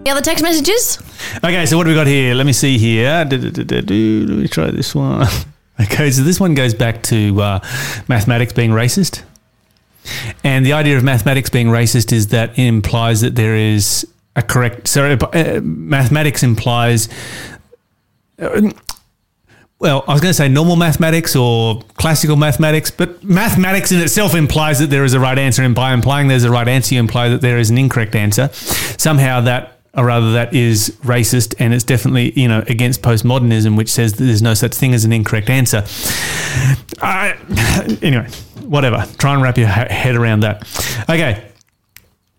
Any other text messages? Okay, so what do we got here? Let me see here. Let me try this one. Okay, so this one goes back to uh, mathematics being racist. And the idea of mathematics being racist is that it implies that there is a correct. So, uh, mathematics implies. uh, well, I was going to say normal mathematics or classical mathematics, but mathematics in itself implies that there is a right answer, and by implying there's a right answer, you imply that there is an incorrect answer. Somehow that, or rather, that is racist, and it's definitely you know against postmodernism, which says that there's no such thing as an incorrect answer. I, anyway, whatever. Try and wrap your head around that. Okay,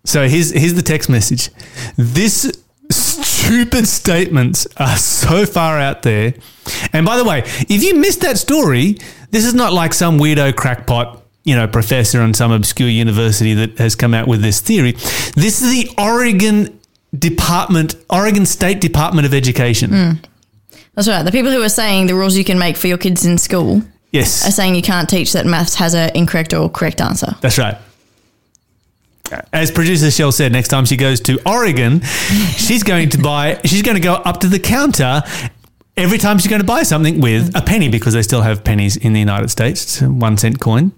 so here's here's the text message. This stupid statements are so far out there. And by the way, if you missed that story, this is not like some weirdo crackpot, you know, professor in some obscure university that has come out with this theory. This is the Oregon Department, Oregon State Department of Education. Hmm. That's right. The people who are saying the rules you can make for your kids in school Yes. are saying you can't teach that maths has an incorrect or correct answer. That's right. As producer Shell said, next time she goes to Oregon, she's going to buy, she's going to go up to the counter every time she's going to buy something with a penny because they still have pennies in the United States. One cent coin.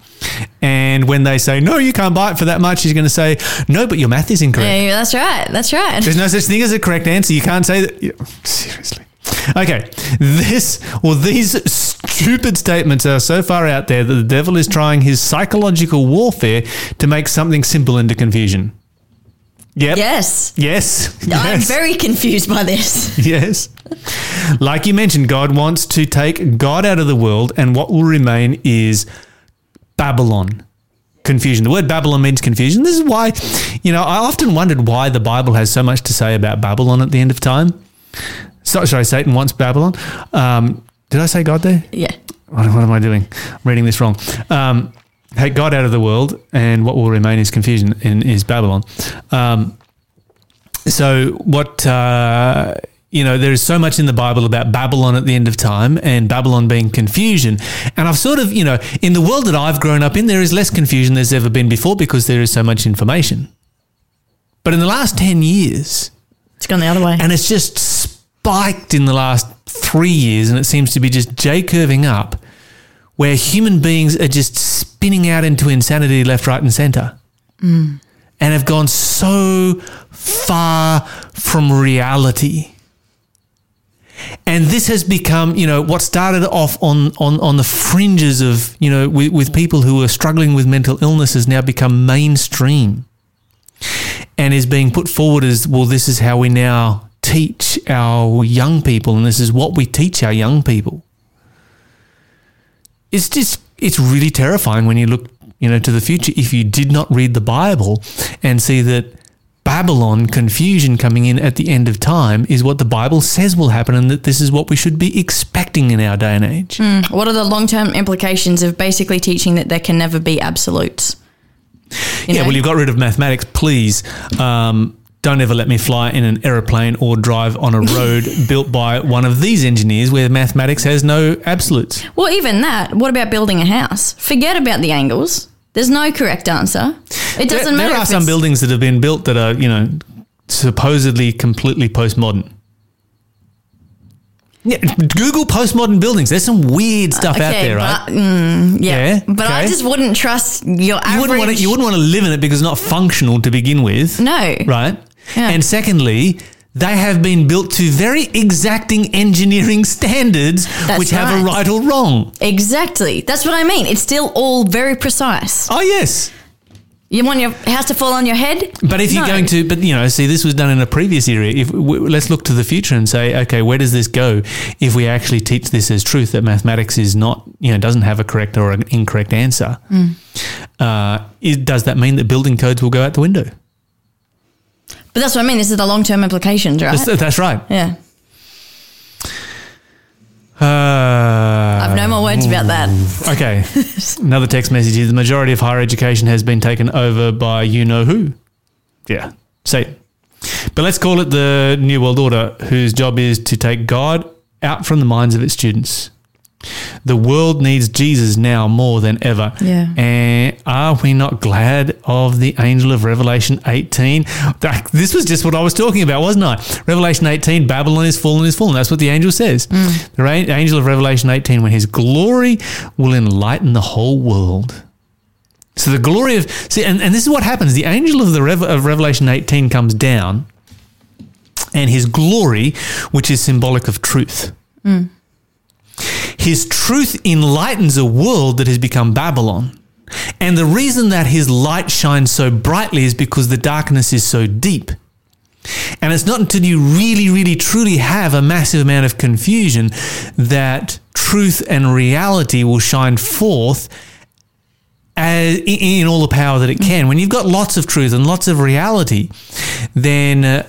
And when they say, no, you can't buy it for that much, she's going to say, no, but your math is incorrect. Yeah, that's right. That's right. There's no such thing as a correct answer. You can't say that. yeah, Seriously. Okay, this or these stupid statements are so far out there that the devil is trying his psychological warfare to make something simple into confusion. Yep. Yes. Yes. I'm Yes. very confused by this. Yes. Like you mentioned, God wants to take God out of the world, and what will remain is Babylon. Confusion. The word Babylon means confusion. This is why, you know, I often wondered why the Bible has so much to say about Babylon at the end of time. So, sorry, Satan wants Babylon. Um, did I say God there? Yeah. What, what am I doing? I'm reading this wrong. Um, take God out of the world, and what will remain is confusion in is Babylon. Um, so what? Uh, you know, there is so much in the Bible about Babylon at the end of time and Babylon being confusion. And I've sort of, you know, in the world that I've grown up in, there is less confusion there's ever been before because there is so much information. But in the last 10 years, It's gone the other way. and it's just spiked in the last three years, and it seems to be just J curving up, where human beings are just spinning out into insanity left, right, and center, mm. and have gone so far from reality. And this has become, you know, what started off on, on, on the fringes of, you know, with, with people who are struggling with mental illness has now become mainstream. And is being put forward as well this is how we now teach our young people and this is what we teach our young people it's just it's really terrifying when you look you know to the future if you did not read the bible and see that babylon confusion coming in at the end of time is what the bible says will happen and that this is what we should be expecting in our day and age What are the long term implications of basically teaching that there can never be absolutes? You yeah, know? well, you've got rid of mathematics. Please um, don't ever let me fly in an aeroplane or drive on a road built by one of these engineers where mathematics has no absolutes. Well, even that. What about building a house? Forget about the angles. There's no correct answer. It There, doesn't matter. there are some buildings that have been built that are, you know, supposedly completely postmodern. Yeah, Google postmodern buildings. There's some weird stuff out there, right? But, mm, yeah. Yeah, But I just wouldn't trust your you average. wouldn't want to. You wouldn't want to live in it because it's not functional to begin with. No. right? Yeah. And secondly, they have been built to very exacting engineering standards, That's which have a right. right or wrong. Exactly. That's what I mean. It's still all very precise. Oh yes, You want your house to fall on your head? but if you're going to, but you know, see, this was done in a previous era. If w- let's look to the future and say, okay, where does this go if we actually teach this as truth that mathematics is not, you know, doesn't have a correct or an incorrect answer? Hmm. Uh, it, does that mean that building codes will go out the window? But that's what I mean. This is the long term implications, right? That's, that's right. yeah. Uh, I've no more words about that. Okay. Another text message here. The majority of higher education has been taken over by you know who. Yeah. Satan. But let's call it the New World Order, whose job is to take God out from the minds of its students. The world needs Jesus now more than ever. Yeah. And are we not glad of the angel of Revelation 18? This was just what I was talking about, wasn't I? Revelation 18, Babylon is fallen, is fallen. That's what the angel says. Mm. The angel of Revelation 18, when his glory will enlighten the whole world. So the glory of see, and, and this is what happens. The angel of the of Revelation 18 comes down, and his glory, which is symbolic of truth. Mm. His truth enlightens a world that has become Babylon. And the reason that his light shines so brightly is because the darkness is so deep. And it's not until you really, really, truly have a massive amount of confusion that truth and reality will shine forth as, in, in all the power that it can. When you've got lots of truth and lots of reality, then uh,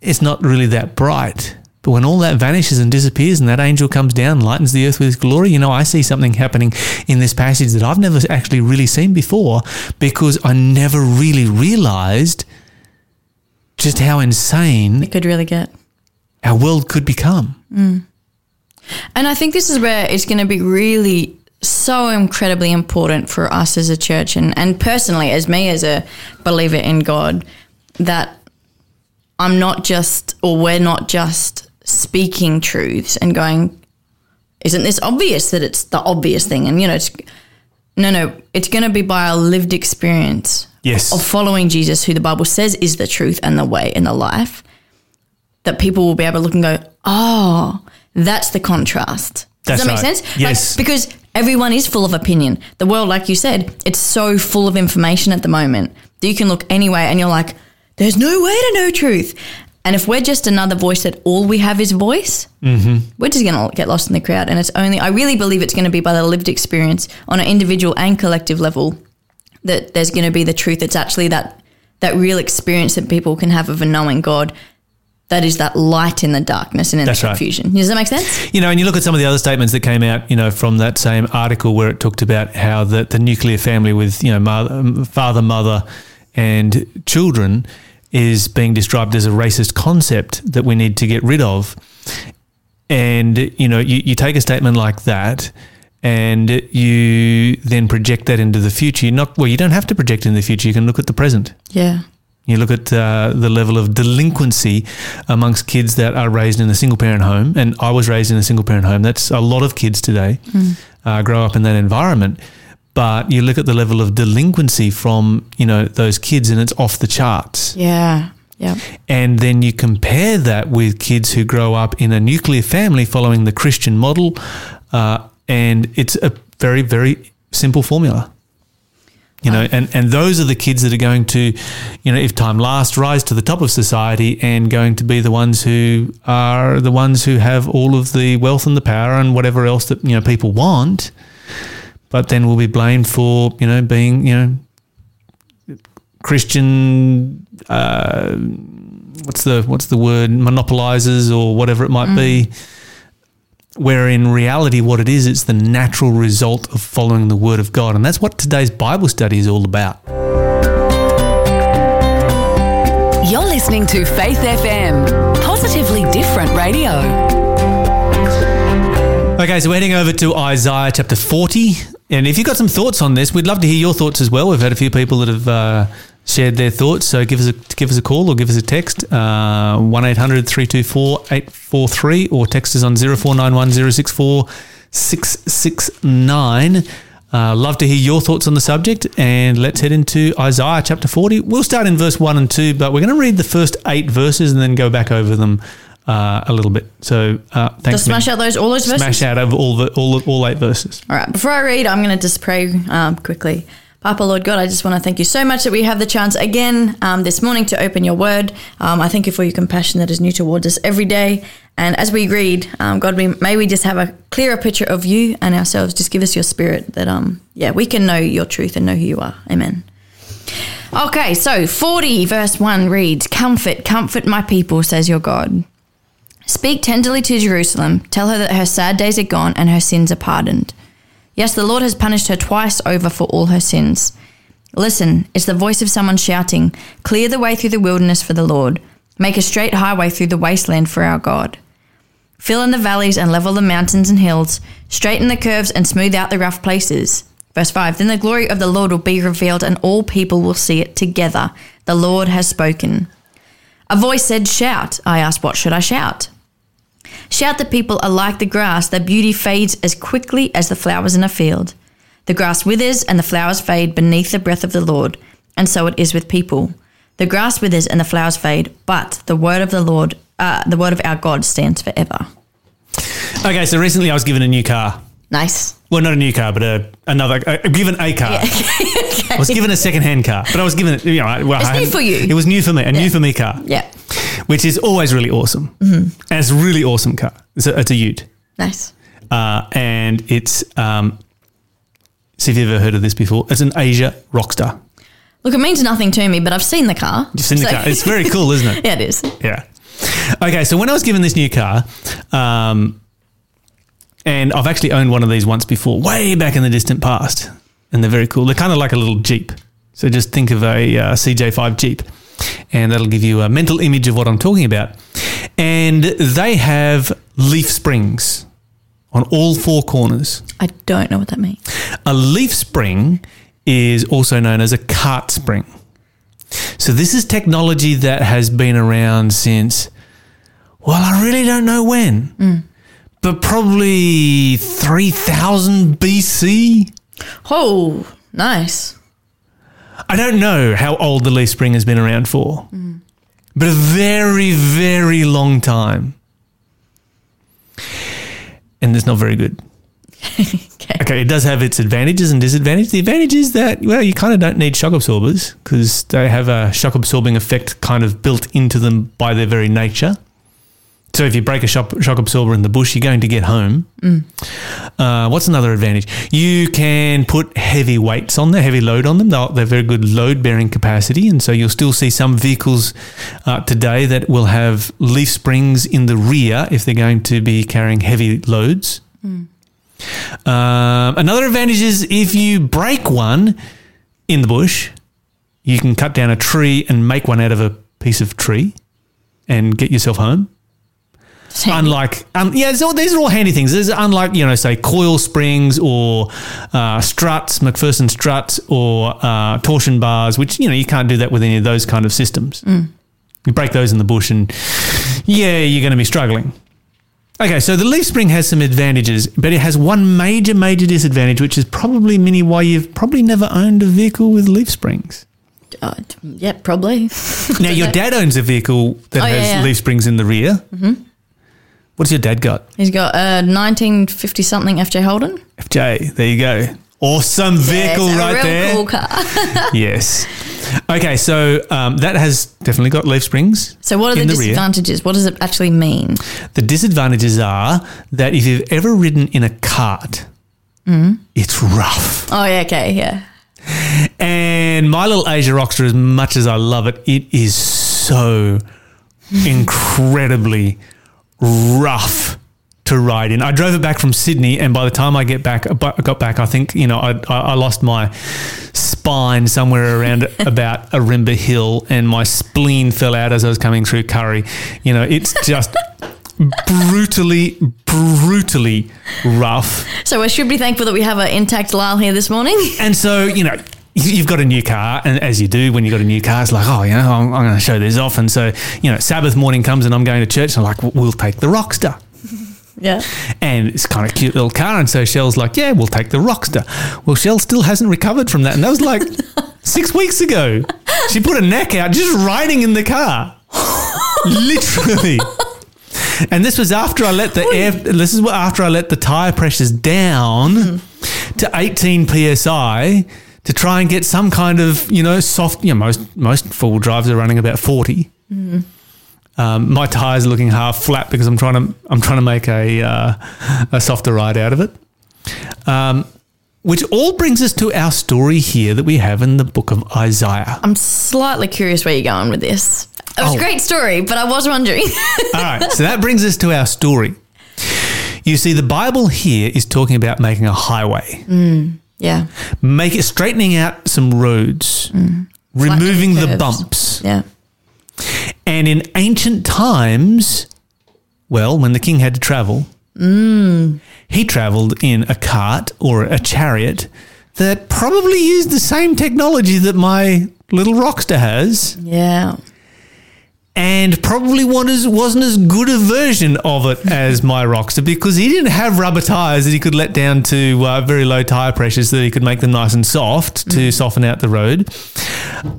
it's not really that bright. But when all that vanishes and disappears and that angel comes down and lightens the earth with his glory, you know, I see something happening in this passage that I've never actually really seen before because I never really realized just how insane It could really get. our world could become. Mm. And I think this is where it's going to be really so incredibly important for us as a church and, and personally as me as a believer in God that I'm not just or we're not just speaking truths and going, isn't this obvious that it's the obvious thing? And you know, it's no, no, it's going to be by our lived experience Yes. of following Jesus, who the Bible says is the truth and the way and the life, that people will be able to look and go, oh, that's the contrast. Does That's that make right. sense? Yes. Like, because everyone is full of opinion. The world, like you said, it's so full of information at the moment that you can look anyway and you're like, there's no way to know truth. And if we're just another voice that all we have is voice, Mm-hmm. we're just going to get lost in the crowd. And it's only, I really believe it's going to be by the lived experience on an individual and collective level that there's going to be the truth. It's actually that that real experience that people can have of a knowing God. That is that light in the darkness and in That's the right. confusion. Does that make sense? You know, and you look at some of the other statements that came out, you know, from that same article where it talked about how the, the nuclear family with, you know, mother, father, mother, and children is being described as a racist concept that we need to get rid of. And, you know, you, you take a statement like that and you then project that into the future. You're not, well, you don't have to project in the future. You can look at the present. Yeah. You look at uh, the level of delinquency amongst kids that are raised in a single parent home, and I was raised in a single parent home. That's a lot of kids today uh, grow up in that environment. But you look at the level of delinquency from you know those kids, and it's off the charts. Yeah. Yeah. And then you compare that with kids who grow up in a nuclear family following the Christian model, uh, and it's a very very simple formula. You know, and, and those are the kids that are going to, you know, if time lasts, rise to the top of society and going to be the ones who are the ones who have all of the wealth and the power and whatever else that, you know, people want, but then we'll be blamed for, you know, being, you know, Christian, uh, what's the, what's the word, monopolizers or whatever it might be where in reality what it is it's the natural result of following the word of god. And that's what today's bible study is all about. You're listening to Faith FM, positively different radio. Okay so we're heading over to isaiah chapter 40 and if you've got some thoughts on this we'd love to hear your thoughts as well. We've had a few people that have uh, shared their thoughts so give us a give us a call or give us a text uh, 1-800-324-843 or text us on 0491 064 669 Uh, love to hear your thoughts on the subject, and let's head into Isaiah chapter 40. We'll start in verse 1 and 2, but we're going to read the first eight verses and then go back over them uh, a little bit. So, uh, thanks. Just smash out those all those verses. Smash out over all, the, all, all eight verses. All right, before I read, I'm going to just pray um, quickly. Papa, Lord God, I just want to thank you so much that we have the chance again um, this morning to open your word. Um, I thank you for your compassion that is new towards us every day. And as we read, um, God, we, may we just have a clearer picture of you and ourselves. Just give us your spirit that, um, yeah, we can know your truth and know who you are. Amen. Okay, so 40 verse 1 reads Comfort, comfort my people, says your God. Speak tenderly to Jerusalem. Tell her that her sad days are gone and her sins are pardoned. Yes, the Lord has punished her twice over for all her sins. Listen, it's the voice of someone shouting, Clear the way through the wilderness for the Lord. Make a straight highway through the wasteland for our God. Fill in the valleys and level the mountains and hills. Straighten the curves and smooth out the rough places. Verse 5 Then the glory of the Lord will be revealed, and all people will see it together. The Lord has spoken. A voice said, Shout. I asked, What should I shout? Shout that people are like the grass, their beauty fades as quickly as the flowers in a field. The grass withers and the flowers fade beneath the breath of the Lord, and so it is with people. The grass withers and the flowers fade, but the word of the Lord, uh, the word of our God stands forever. Okay, so recently I was given a new car. Nice. Well, not a new car, but a, another. A, given a car. I was given a second-hand car, but I was given it. You know, well, It's new for you. It was new for me, a new for me car, Yeah. Which is always really awesome, mm-hmm. and it's a really awesome car. It's a, it's a Ute, Nice. uh, and it's. Um, see if you've ever heard of this before. It's an Asia Rocsta. Look, it means nothing to me, but I've seen the car. You've seen the car. It's very cool, isn't it? yeah, it is. Yeah. Okay, so when I was given this new car, um, and I've actually owned one of these once before, way back in the distant past, and they're very cool. They're kind of like a little Jeep. So just think of a uh, CJ5 Jeep, and that'll give you a mental image of what I'm talking about. And they have leaf springs on all four corners. I don't know what that means. A leaf spring is also known as a cart spring. So this is technology that has been around since, well, I really don't know when, mm. but probably 3000 BC. Oh, nice. I don't know how old the leaf spring has been around for, but a very, very long time. And it's not very good. Okay. Okay, it does have its advantages and disadvantages. The advantage is that, well, you kind of don't need shock absorbers because they have a shock absorbing effect kind of built into them by their very nature. So if you break a shock, shock absorber in the bush, you're going to get home. Uh, what's another advantage? You can put heavy weights on there, heavy load on them. They're, they're very good load bearing capacity. And so you'll still see some vehicles uh, today that will have leaf springs in the rear if they're going to be carrying heavy loads. Um, another advantage is if you break one in the bush, you can cut down a tree and make one out of a piece of tree and get yourself home. Unlike, um, yeah, so these are all handy things. There's unlike, you know, say coil springs or uh, struts, MacPherson struts or uh, torsion bars, which, you know, you can't do that with any of those kind of systems. You break those in the bush and, yeah, you're going to be struggling. Okay, so the leaf spring has some advantages, but it has one major, major disadvantage, which is probably, Minnie, why you've probably never owned a vehicle with leaf springs. Uh, yeah, probably. Now, your dad owns a vehicle that Oh, yeah, has yeah. leaf springs in the rear. Mm-hmm. What's your dad got? He's got a 1950 something FJ Holden. FJ, there you go. Awesome vehicle a right real there. cool car. yes. Okay, so um, that has definitely got leaf springs. So, what are the, the rear. disadvantages? What does it actually mean? The disadvantages are that if you've ever ridden in a cart, Mm-hmm. it's rough. Oh, yeah, okay, yeah. And my little Asia Rocsta, as much as I love it, it is so incredibly rough to ride in. I drove it back from Sydney, and by the time I get back, got back, I think you know I, I lost my spine somewhere around about Arimba Hill, and my spleen fell out as I was coming through Curry. You know, it's just brutally, brutally rough. So, we should be thankful that we have an intact Lyle here this morning. And so, you know, you've got a new car, and as you do when you've got a new car, it's like, oh, you know, I'm, I'm going to show this off. And so, you know, Sabbath morning comes and I'm going to church, and I'm like, we'll take the Rocsta. Yeah. And it's kind of cute little car. And so Shell's like, yeah, we'll take the Rocsta. Well, Shell still hasn't recovered from that. And that was like six weeks ago. She put a neck out just riding in the car. Literally. And this was after I let the air, this is after I let the tire pressures down hmm. to 18 psi to try and get some kind of, you know, soft, you know, most, most four-wheel drives are running about 40. Um, my tires are looking half flat because I'm trying to I'm trying to make a uh, a softer ride out of it. Um, which all brings us to our story here that we have in the book of Isaiah. I'm slightly curious where you're going with this. It was Oh. a great story, but I was wondering. All right, so that brings us to our story. You see, the Bible here is talking about making a highway, yeah. make it straightening out some roads, mm. removing the bumps. Yeah. And in ancient times, Well, when the king had to travel, mm. he travelled in a cart or a chariot that probably used the same technology that my little Rocsta has, Yeah. And probably wasn't as, good a version of it as my Rocsta because he didn't have rubber tires that he could let down to uh, very low tire pressures so that he could make them nice and soft to soften out the road.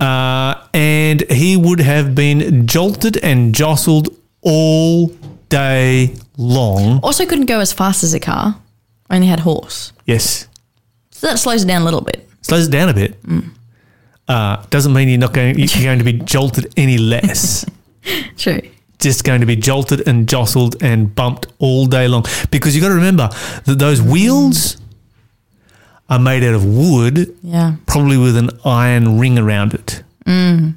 Uh, and he would have been jolted and jostled all day long. Also, couldn't go as fast as a car. Only had horse. Yes. So that slows it down a little bit. slows it down a bit. Uh, doesn't mean you're not going. You're going to be jolted any less. True. Just going to be jolted and jostled and bumped all day long. Because you've got to remember that those wheels are made out of wood, Yeah. probably with an iron ring around it. Mm.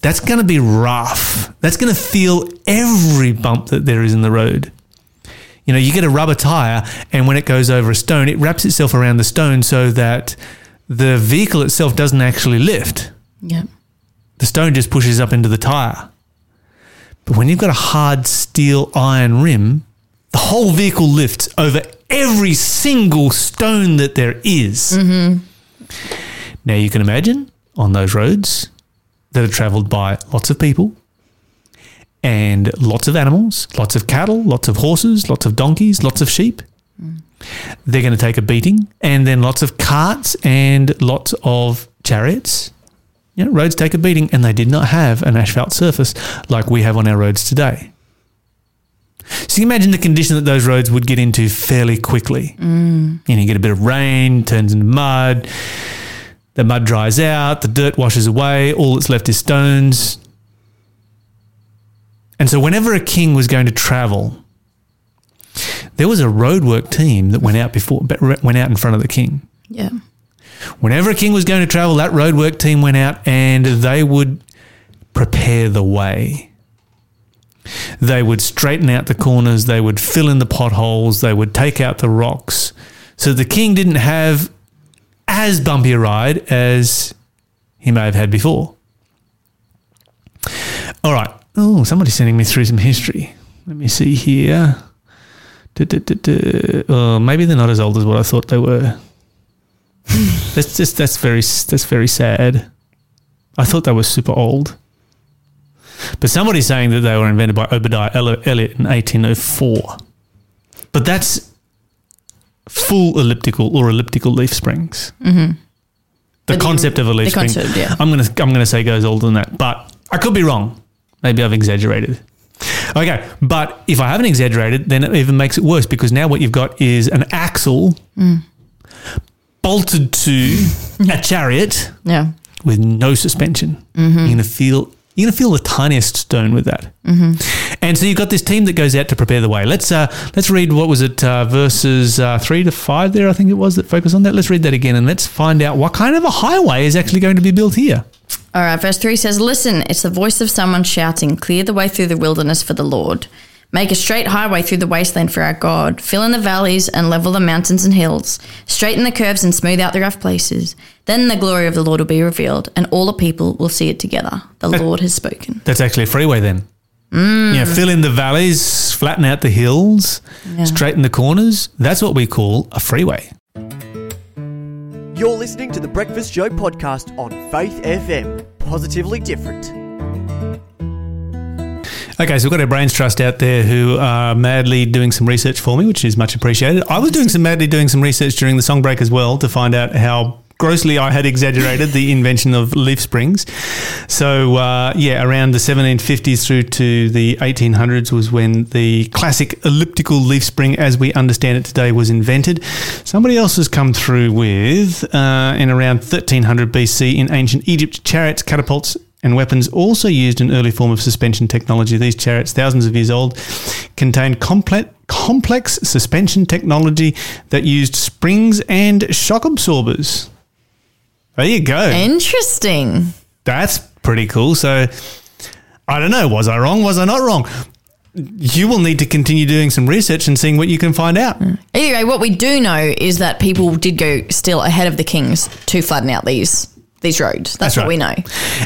That's going to be rough. That's going to feel every bump that there is in the road. You know, you get a rubber tire, and when it goes over a stone, it wraps itself around the stone so that the vehicle itself doesn't actually lift. Yeah. The stone just pushes up into the tire. But when you've got a hard steel iron rim, the whole vehicle lifts over every single stone that there is. Mm-hmm. Now you can imagine on those roads that are traveled by lots of people and lots of animals, lots of cattle, lots of horses, lots of donkeys, lots of sheep. Mm. They're going to take a beating, and then lots of carts and lots of chariots. You know, roads take a beating, and they did not have an asphalt surface like we have on our roads today. So you imagine the condition that those roads would get into fairly quickly. Mm. You know, you get a bit of rain, turns into mud, the mud dries out, the dirt washes away, all that's left is stones. And so whenever a king was going to travel, there was a roadwork team that went out before went out in front of the king. Yeah. Whenever a king was going to travel, that roadwork team went out and they would prepare the way. They would straighten out the corners, they would fill in the potholes, they would take out the rocks. So the king didn't have as bumpy a ride as he may have had before. All right. Oh, somebody's sending me through some history. Let me see here. Oh, maybe they're not as old as what I thought they were. That's just that's very that's very sad. I thought they were super old. But somebody's saying that they were invented by Obadiah Elli- Elliott in 1804. But that's full elliptical or elliptical leaf springs. Mm-hmm. The But concept of a leaf spring. concept, yeah. I'm gonna I'm gonna say goes older than that, but I could be wrong. Maybe I've exaggerated. Okay, but if I haven't exaggerated, then it even makes it worse because now what you've got is an axle Mm. Bolted to a chariot Yeah. with no suspension. You're gonna feel you're gonna feel the tiniest stone with that. And so you've got this team that goes out to prepare the way. Let's uh, let's read what was it uh, verses uh, three to five there. I think it was that focus on that. Let's read that again and let's find out what kind of a highway is actually going to be built here. All right, verse 3 says, Listen, it's the voice of someone shouting, Clear the way through the wilderness for the Lord. Make a straight highway through the wasteland for our God. Fill in the valleys and level the mountains and hills. Straighten the curves and smooth out the rough places. Then the glory of the Lord will be revealed, and all the people will see it together. The Lord has spoken. That's actually a freeway then. Mm. Yeah, fill in the valleys, flatten out the hills, Yeah. straighten the corners. That's what we call a freeway. You're listening to the Breakfast Show podcast on Faith FM. Positively different. Okay, so we've got our brains trust out there who are madly doing some research for me, which is much appreciated. I was doing some madly doing some research during the song break as well to find out how grossly I had exaggerated the invention of leaf springs. So uh, yeah, around the 1750s through to the 1800s was when the classic elliptical leaf spring, as we understand it today, was invented. Somebody else has come through with uh, in around 1300 BC in ancient Egypt, chariots, catapults, and weapons also used an early form of suspension technology. These chariots, thousands of years old, contained complex, complex suspension technology that used springs and shock absorbers. There you go. Interesting. That's pretty cool. So I don't know. Was I wrong? Was I not wrong? You will need to continue doing some research and seeing what you can find out. Anyway, what we do know is that people did go still ahead of the kings to flatten out these these roads. That's, That's what right. we know.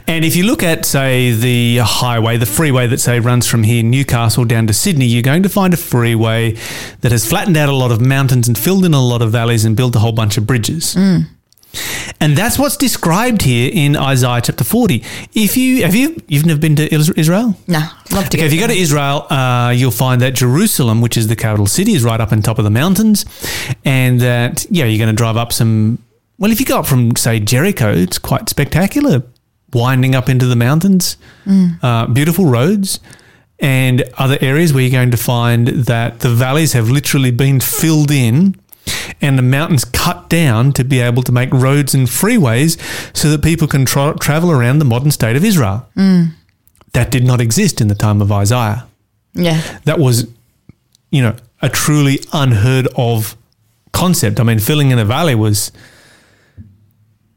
And if you look at, say, the highway, the freeway that, say, runs from here, Newcastle down to Sydney, you're going to find a freeway that has flattened out a lot of mountains and filled in a lot of valleys and built a whole bunch of bridges. And that's what's described here in Isaiah chapter 40. If you have you you've never been to Israel? No, love to Okay, if you go to Israel, uh, you'll find that Jerusalem, which is the capital city, is right up on top of the mountains, and that yeah, you're going to drive up some. Well, if you go up from say Jericho, it's quite spectacular, winding up into the mountains, uh, beautiful roads, and other areas where you're going to find that the valleys have literally been filled in. And the mountains cut down to be able to make roads and freeways so that people can tra- travel around the modern state of Israel that did not exist in the time of Isaiah. yeah, That was, you know, a truly unheard of concept. I mean, filling in a valley was,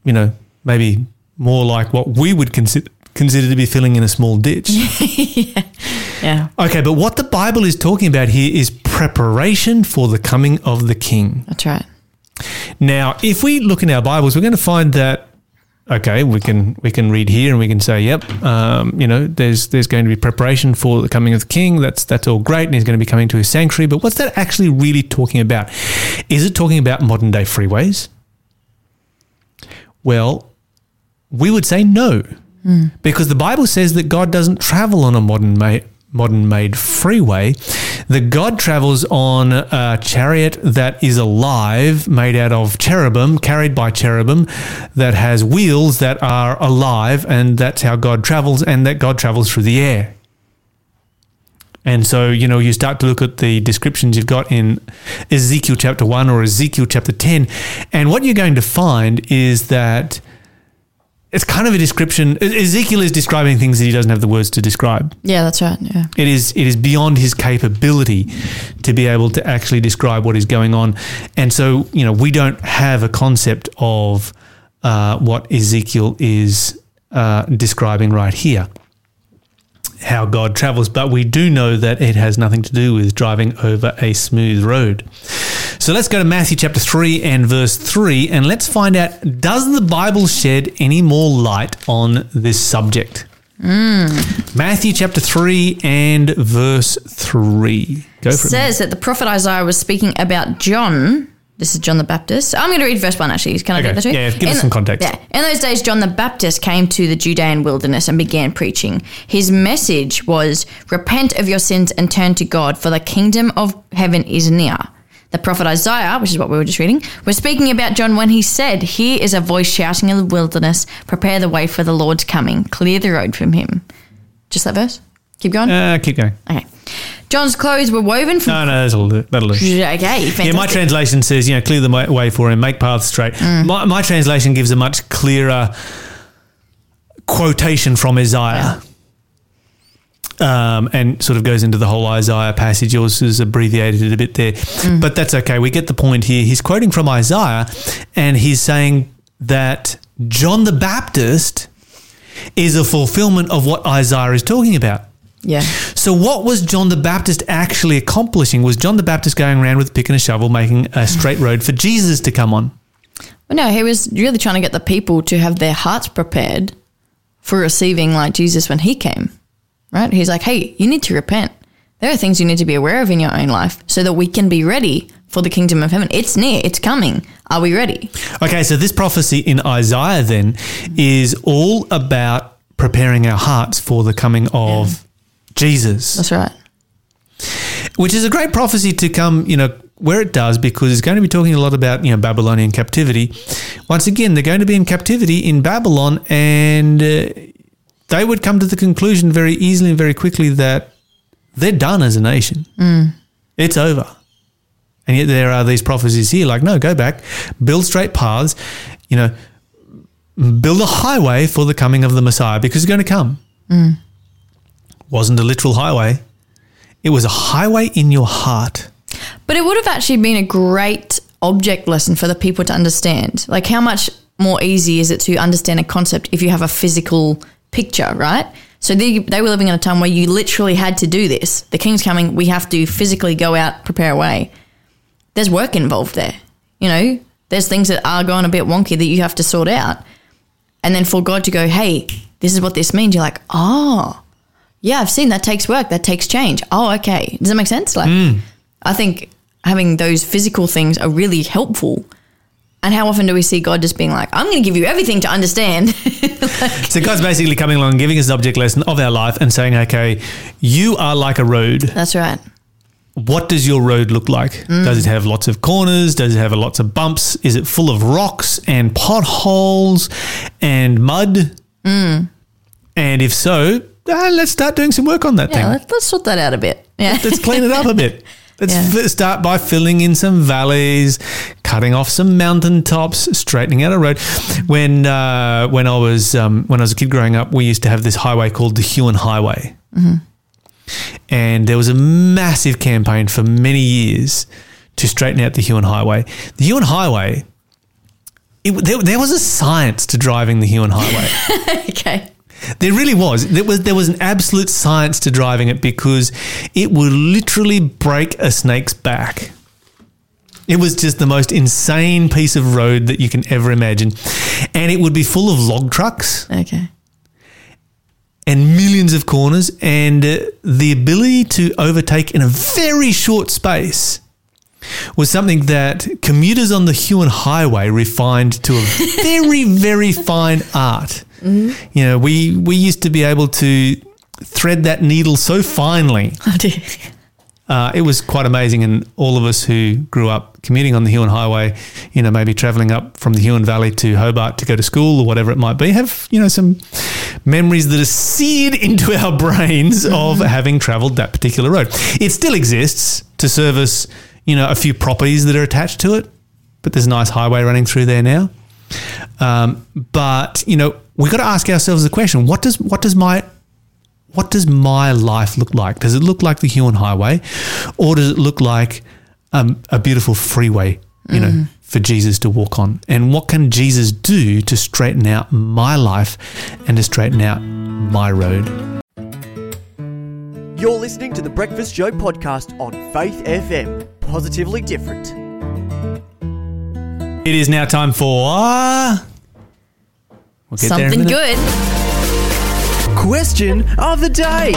you know, maybe more like what we would consider consider to be filling in a small ditch. yeah, okay, but what the Bible is talking about here is preparation for the coming of the king. that's right. Now, if we look in our Bibles, we're going to find that okay, we can we can read here and we can say, yep, um, you know, there's there's going to be preparation for the coming of the King. That's that's all great, and he's going to be coming to his sanctuary. But what's that actually really talking about? Is it talking about modern day freeways? Well, we would say no, because the Bible says that God doesn't travel on a modern made modern made freeway. That God travels on a chariot that is alive, made out of cherubim, carried by cherubim, that has wheels that are alive, and that's how God travels, and that God travels through the air. And so, you know, you start to look at the descriptions you've got in Ezekiel chapter 1 or Ezekiel chapter 10, and what you're going to find is that it's kind of a description. Ezekiel is describing things that he doesn't have the words to describe. Yeah, that's right. Yeah, It is it is beyond his capability to be able to actually describe what is going on, and so you know we don't have a concept of uh, what Ezekiel is uh, describing right here, how God travels, but we do know that it has nothing to do with driving over a smooth road. So let's go to Matthew chapter 3 and verse 3 and let's find out does the Bible shed any more light on this subject? Hmm. Matthew chapter 3 and verse 3. Go it for it. says that the prophet Isaiah was speaking about John. This is John the Baptist. I'm going to read verse one actually. Can I Okay, read that to you? yeah, give us In- some context. Yeah. In those days, John the Baptist came to the Judean wilderness and began preaching. His message was, Repent of your sins and turn to God, for the kingdom of heaven is near. The prophet Isaiah, which is what we were just reading, was speaking about John when he said, Here is a voice shouting in the wilderness, prepare the way for the Lord's coming, clear the road from him. Just that verse? Keep going? Uh, keep going. okay. John's clothes were woven from. No, no, that'll do. That'll do. Okay, fantastic. Yeah, my translation says, you know, clear the way for him, make paths straight. Mm. My, my translation gives a much clearer quotation from Isaiah. Um, and sort of goes into the whole Isaiah passage. Yours is abbreviated it a bit there, Mm. but that's okay. We get the point here. He's quoting from Isaiah, and he's saying that John the Baptist is a fulfillment of what Isaiah is talking about. Yeah. So, what was John the Baptist actually accomplishing? Was John the Baptist going around with a pick and a shovel, making a straight road for Jesus to come on? Well, no, he was really trying to get the people to have their hearts prepared for receiving like Jesus when he came, right? He's like, hey, you need to repent. There are things you need to be aware of in your own life so that we can be ready for the kingdom of heaven. It's near, it's coming. Are we ready? Okay, so this prophecy in Isaiah then is all about preparing our hearts for the coming of Jesus, That's right. which is a great prophecy to come, you know, where it does, because it's going to be talking a lot about, you know, Babylonian captivity. Once again, they're going to be in captivity in Babylon, and uh, they would come to the conclusion very easily and very quickly that they're done as a nation. It's over. And yet there are these prophecies here like, no, go back, build straight paths, you know, build a highway for the coming of the Messiah because it's going to come. Wasn't a literal highway, it was a highway in your heart. But it would have actually been a great object lesson for the people to understand. Like, how much more easy is it to understand a concept if you have a physical picture, right? So they, they were living in a time where you literally had to do this. The king's coming, we have to physically go out, prepare a way. There's work involved there. You know, there's things that are going a bit wonky that you have to sort out. And then for God to go, hey, this is what this means, you're like, oh, yeah, I've seen that takes work, that takes change. Oh, okay. Does that make sense? Like, hmm. I think having those physical things are really helpful. And how often do we see God just being like, I'm going to give you everything to understand? So God's basically coming along giving us an object lesson of our life and saying, okay, you are like a road. That's right. What does your road look like? Hmm. Does it have lots of corners? Does it have lots of bumps? Is it full of rocks and potholes and mud? Hmm. And if so, ah, let's start doing some work on that Yeah, thing. let's, let's sort that out a bit. Yeah. Let's clean it up a bit. Let's Yeah. f- start by filling in some valleys, cutting off some mountain tops, straightening out a road. When uh, when I was um, when I was a kid growing up, we used to have this highway called the Huon Highway, and there was a massive campaign for many years to straighten out the Huon Highway. The Huon Highway. It, there, there was a science to driving the Huon Highway. okay. There really was. There was there was an absolute science to driving it because it would literally break a snake's back. It was just the most insane piece of road that you can ever imagine. And it would be full of log trucks Okay. and millions of corners and uh, the ability to overtake in a very short space was something that commuters on the Huon Highway refined to a very, very fine art. You know, we we used to be able to thread that needle so finely. Oh, dear. Uh, it was quite amazing, and all of us who grew up commuting on the Huon Highway, you know, maybe travelling up from the Huon Valley to Hobart to go to school or whatever it might be, have you know some memories that are seared into our brains of having travelled that particular road. It still exists to service, you know, a few properties that are attached to it, but there's a nice highway running through there now. Um, but you know, we've got to ask ourselves the question: What does what does my what does my life look like? Does it look like the Huon Highway, or does it look like um, a beautiful freeway? You know, for Jesus to walk on. And what can Jesus do to straighten out my life and to straighten out my road? You're listening to the Breakfast Show podcast on Faith FM. Positively different. It is now time for. We'll get there in a Something minute. good. Question of the day.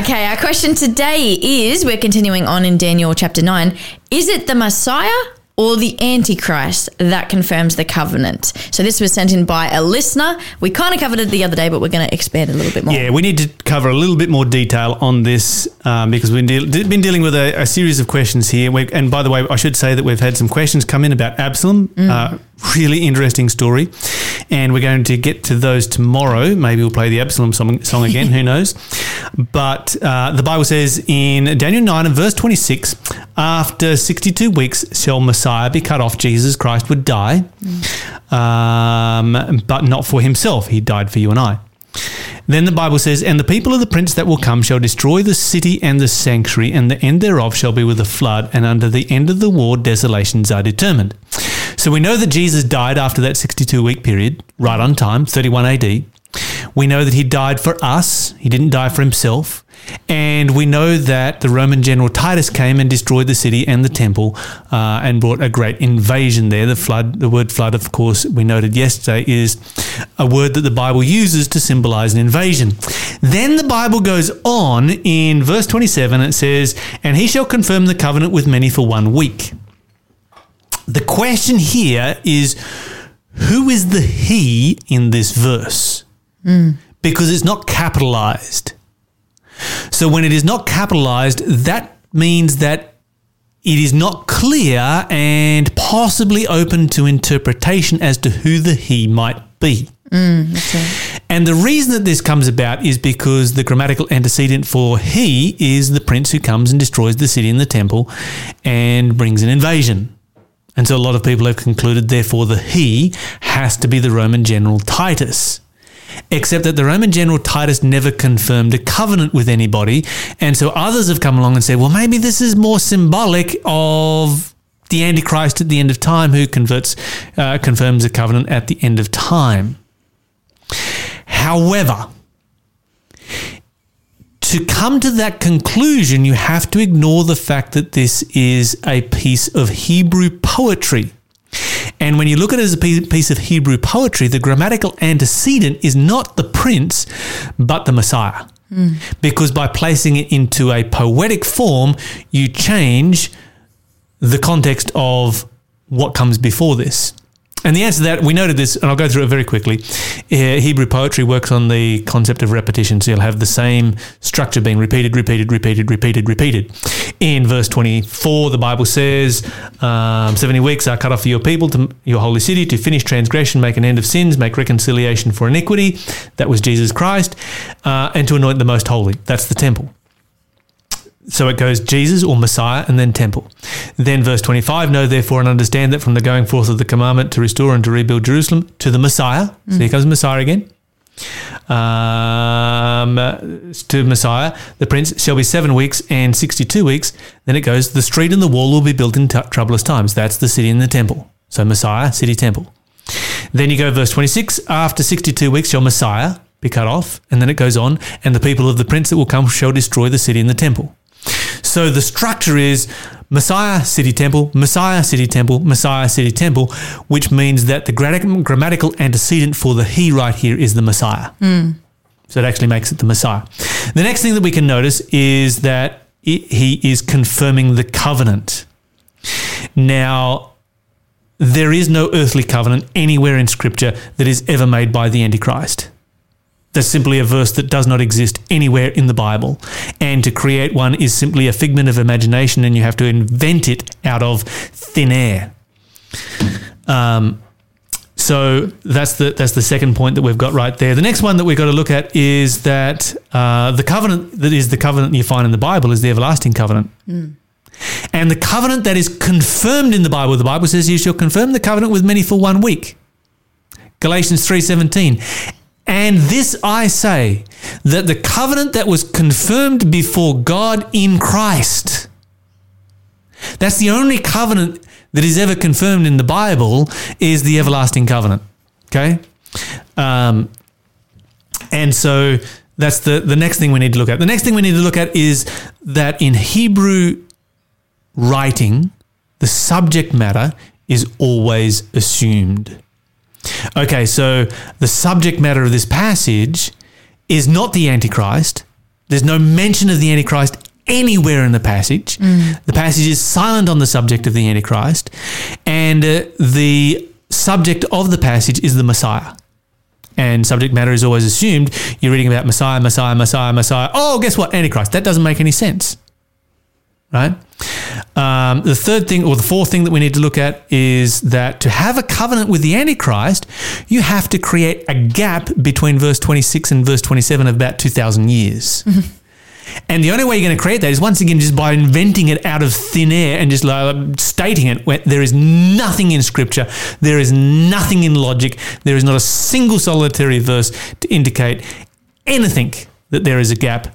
Okay, our question today is we're continuing on in Daniel chapter 9. Is it the Messiah or the Antichrist that confirms the covenant? So this was sent in by a listener. We kind of covered it the other day, but we're going to expand a little bit more. Yeah, we need to cover a little bit more detail on this um, because we've been, deal- been dealing with a, a series of questions here. we and by the way, I should say that we've had some questions come in about Absalom. Uh, really interesting story. And we're going to get to those tomorrow. Maybe we'll play the Absalom song, song again. who knows? But uh, the Bible says in Daniel 9 and verse 26 after 62 weeks shall Messiah be cut off. Jesus Christ would die, um, but not for himself. He died for you and I. Then the Bible says, And the people of the prince that will come shall destroy the city and the sanctuary, and the end thereof shall be with a flood, and under the end of the war desolations are determined. So we know that Jesus died after that 62 week period, right on time, 31 AD. We know that he died for us, he didn't die for himself. And we know that the Roman general Titus came and destroyed the city and the temple uh, and brought a great invasion there. The flood, the word flood, of course, we noted yesterday, is a word that the Bible uses to symbolize an invasion. Then the Bible goes on in verse 27, it says, And he shall confirm the covenant with many for one week. The question here is who is the he in this verse? Because it's not capitalized. So when it is not capitalized, that means that it is not clear and possibly open to interpretation as to who the he might be. Mm, and the reason that this comes about is because the grammatical antecedent for he is the prince who comes and destroys the city and the temple and brings an invasion. And so a lot of people have concluded, therefore, the he has to be the Roman general Titus. Except that the Roman general Titus never confirmed a covenant with anybody. And so others have come along and said, well, maybe this is more symbolic of the Antichrist at the end of time who converts, uh, confirms a covenant at the end of time. However, to come to that conclusion, you have to ignore the fact that this is a piece of Hebrew poetry. And when you look at it as a piece of Hebrew poetry, the grammatical antecedent is not the prince, but the Messiah. Hmm. Because by placing it into a poetic form, you change the context of what comes before this. And the answer to that, we noted this, and I'll go through it very quickly. Uh, Hebrew poetry works on the concept of repetition. So you'll have the same structure being repeated, repeated, repeated, repeated, repeated. In verse 24, the Bible says, um, 70 weeks are cut off for your people, to your holy city, to finish transgression, make an end of sins, make reconciliation for iniquity. That was Jesus Christ. Uh, and to anoint the most holy. That's the temple. So it goes Jesus or Messiah and then temple. Then verse 25, know therefore and understand that from the going forth of the commandment to restore and to rebuild Jerusalem to the Messiah. So here comes Messiah again. Um, to Messiah, the prince shall be seven weeks and 62 weeks. Then it goes, the street and the wall will be built in t- troublous times. That's the city and the temple. So Messiah, city, temple. Then you go verse 26, after 62 weeks shall Messiah be cut off. And then it goes on, and the people of the prince that will come shall destroy the city and the temple. So the structure is Messiah, city temple, Messiah, city temple, Messiah, city temple, which means that the grammatical antecedent for the he right here is the Messiah. Hmm. So it actually makes it the Messiah. The next thing that we can notice is that it, he is confirming the covenant. Now, there is no earthly covenant anywhere in Scripture that is ever made by the Antichrist. That's simply a verse that does not exist anywhere in the Bible. And to create one is simply a figment of imagination, and you have to invent it out of thin air. Um, so that's the that's the second point that we've got right there. The next one that we've got to look at is that uh, the covenant that is the covenant you find in the Bible is the everlasting covenant. And the covenant that is confirmed in the Bible, the Bible says, "You shall confirm the covenant with many for one week." Galatians three seventeen. And this I say that the covenant that was confirmed before God in Christ. That's the only covenant that is ever confirmed in the Bible is the everlasting covenant. Okay? Um, and so that's the, the next thing we need to look at. The next thing we need to look at is that in Hebrew writing, the subject matter is always assumed. Okay, so the subject matter of this passage is not the Antichrist. There's no mention of the Antichrist anywhere in the passage. The passage is silent on the subject of the Antichrist, and uh, the subject of the passage is the Messiah. And subject matter is always assumed. You're reading about Messiah, Messiah, Messiah, Messiah. Oh, guess what? Antichrist. That doesn't make any sense right? Um, the third thing, or the fourth thing that we need to look at is that to have a covenant with the Antichrist, you have to create a gap between verse 26 and verse 27 of about 2,000 years. And the only way you're going to create that is once again just by inventing it out of thin air and just like stating it. Where there is nothing in scripture, there is nothing in logic, there is not a single solitary verse to indicate anything that there is a gap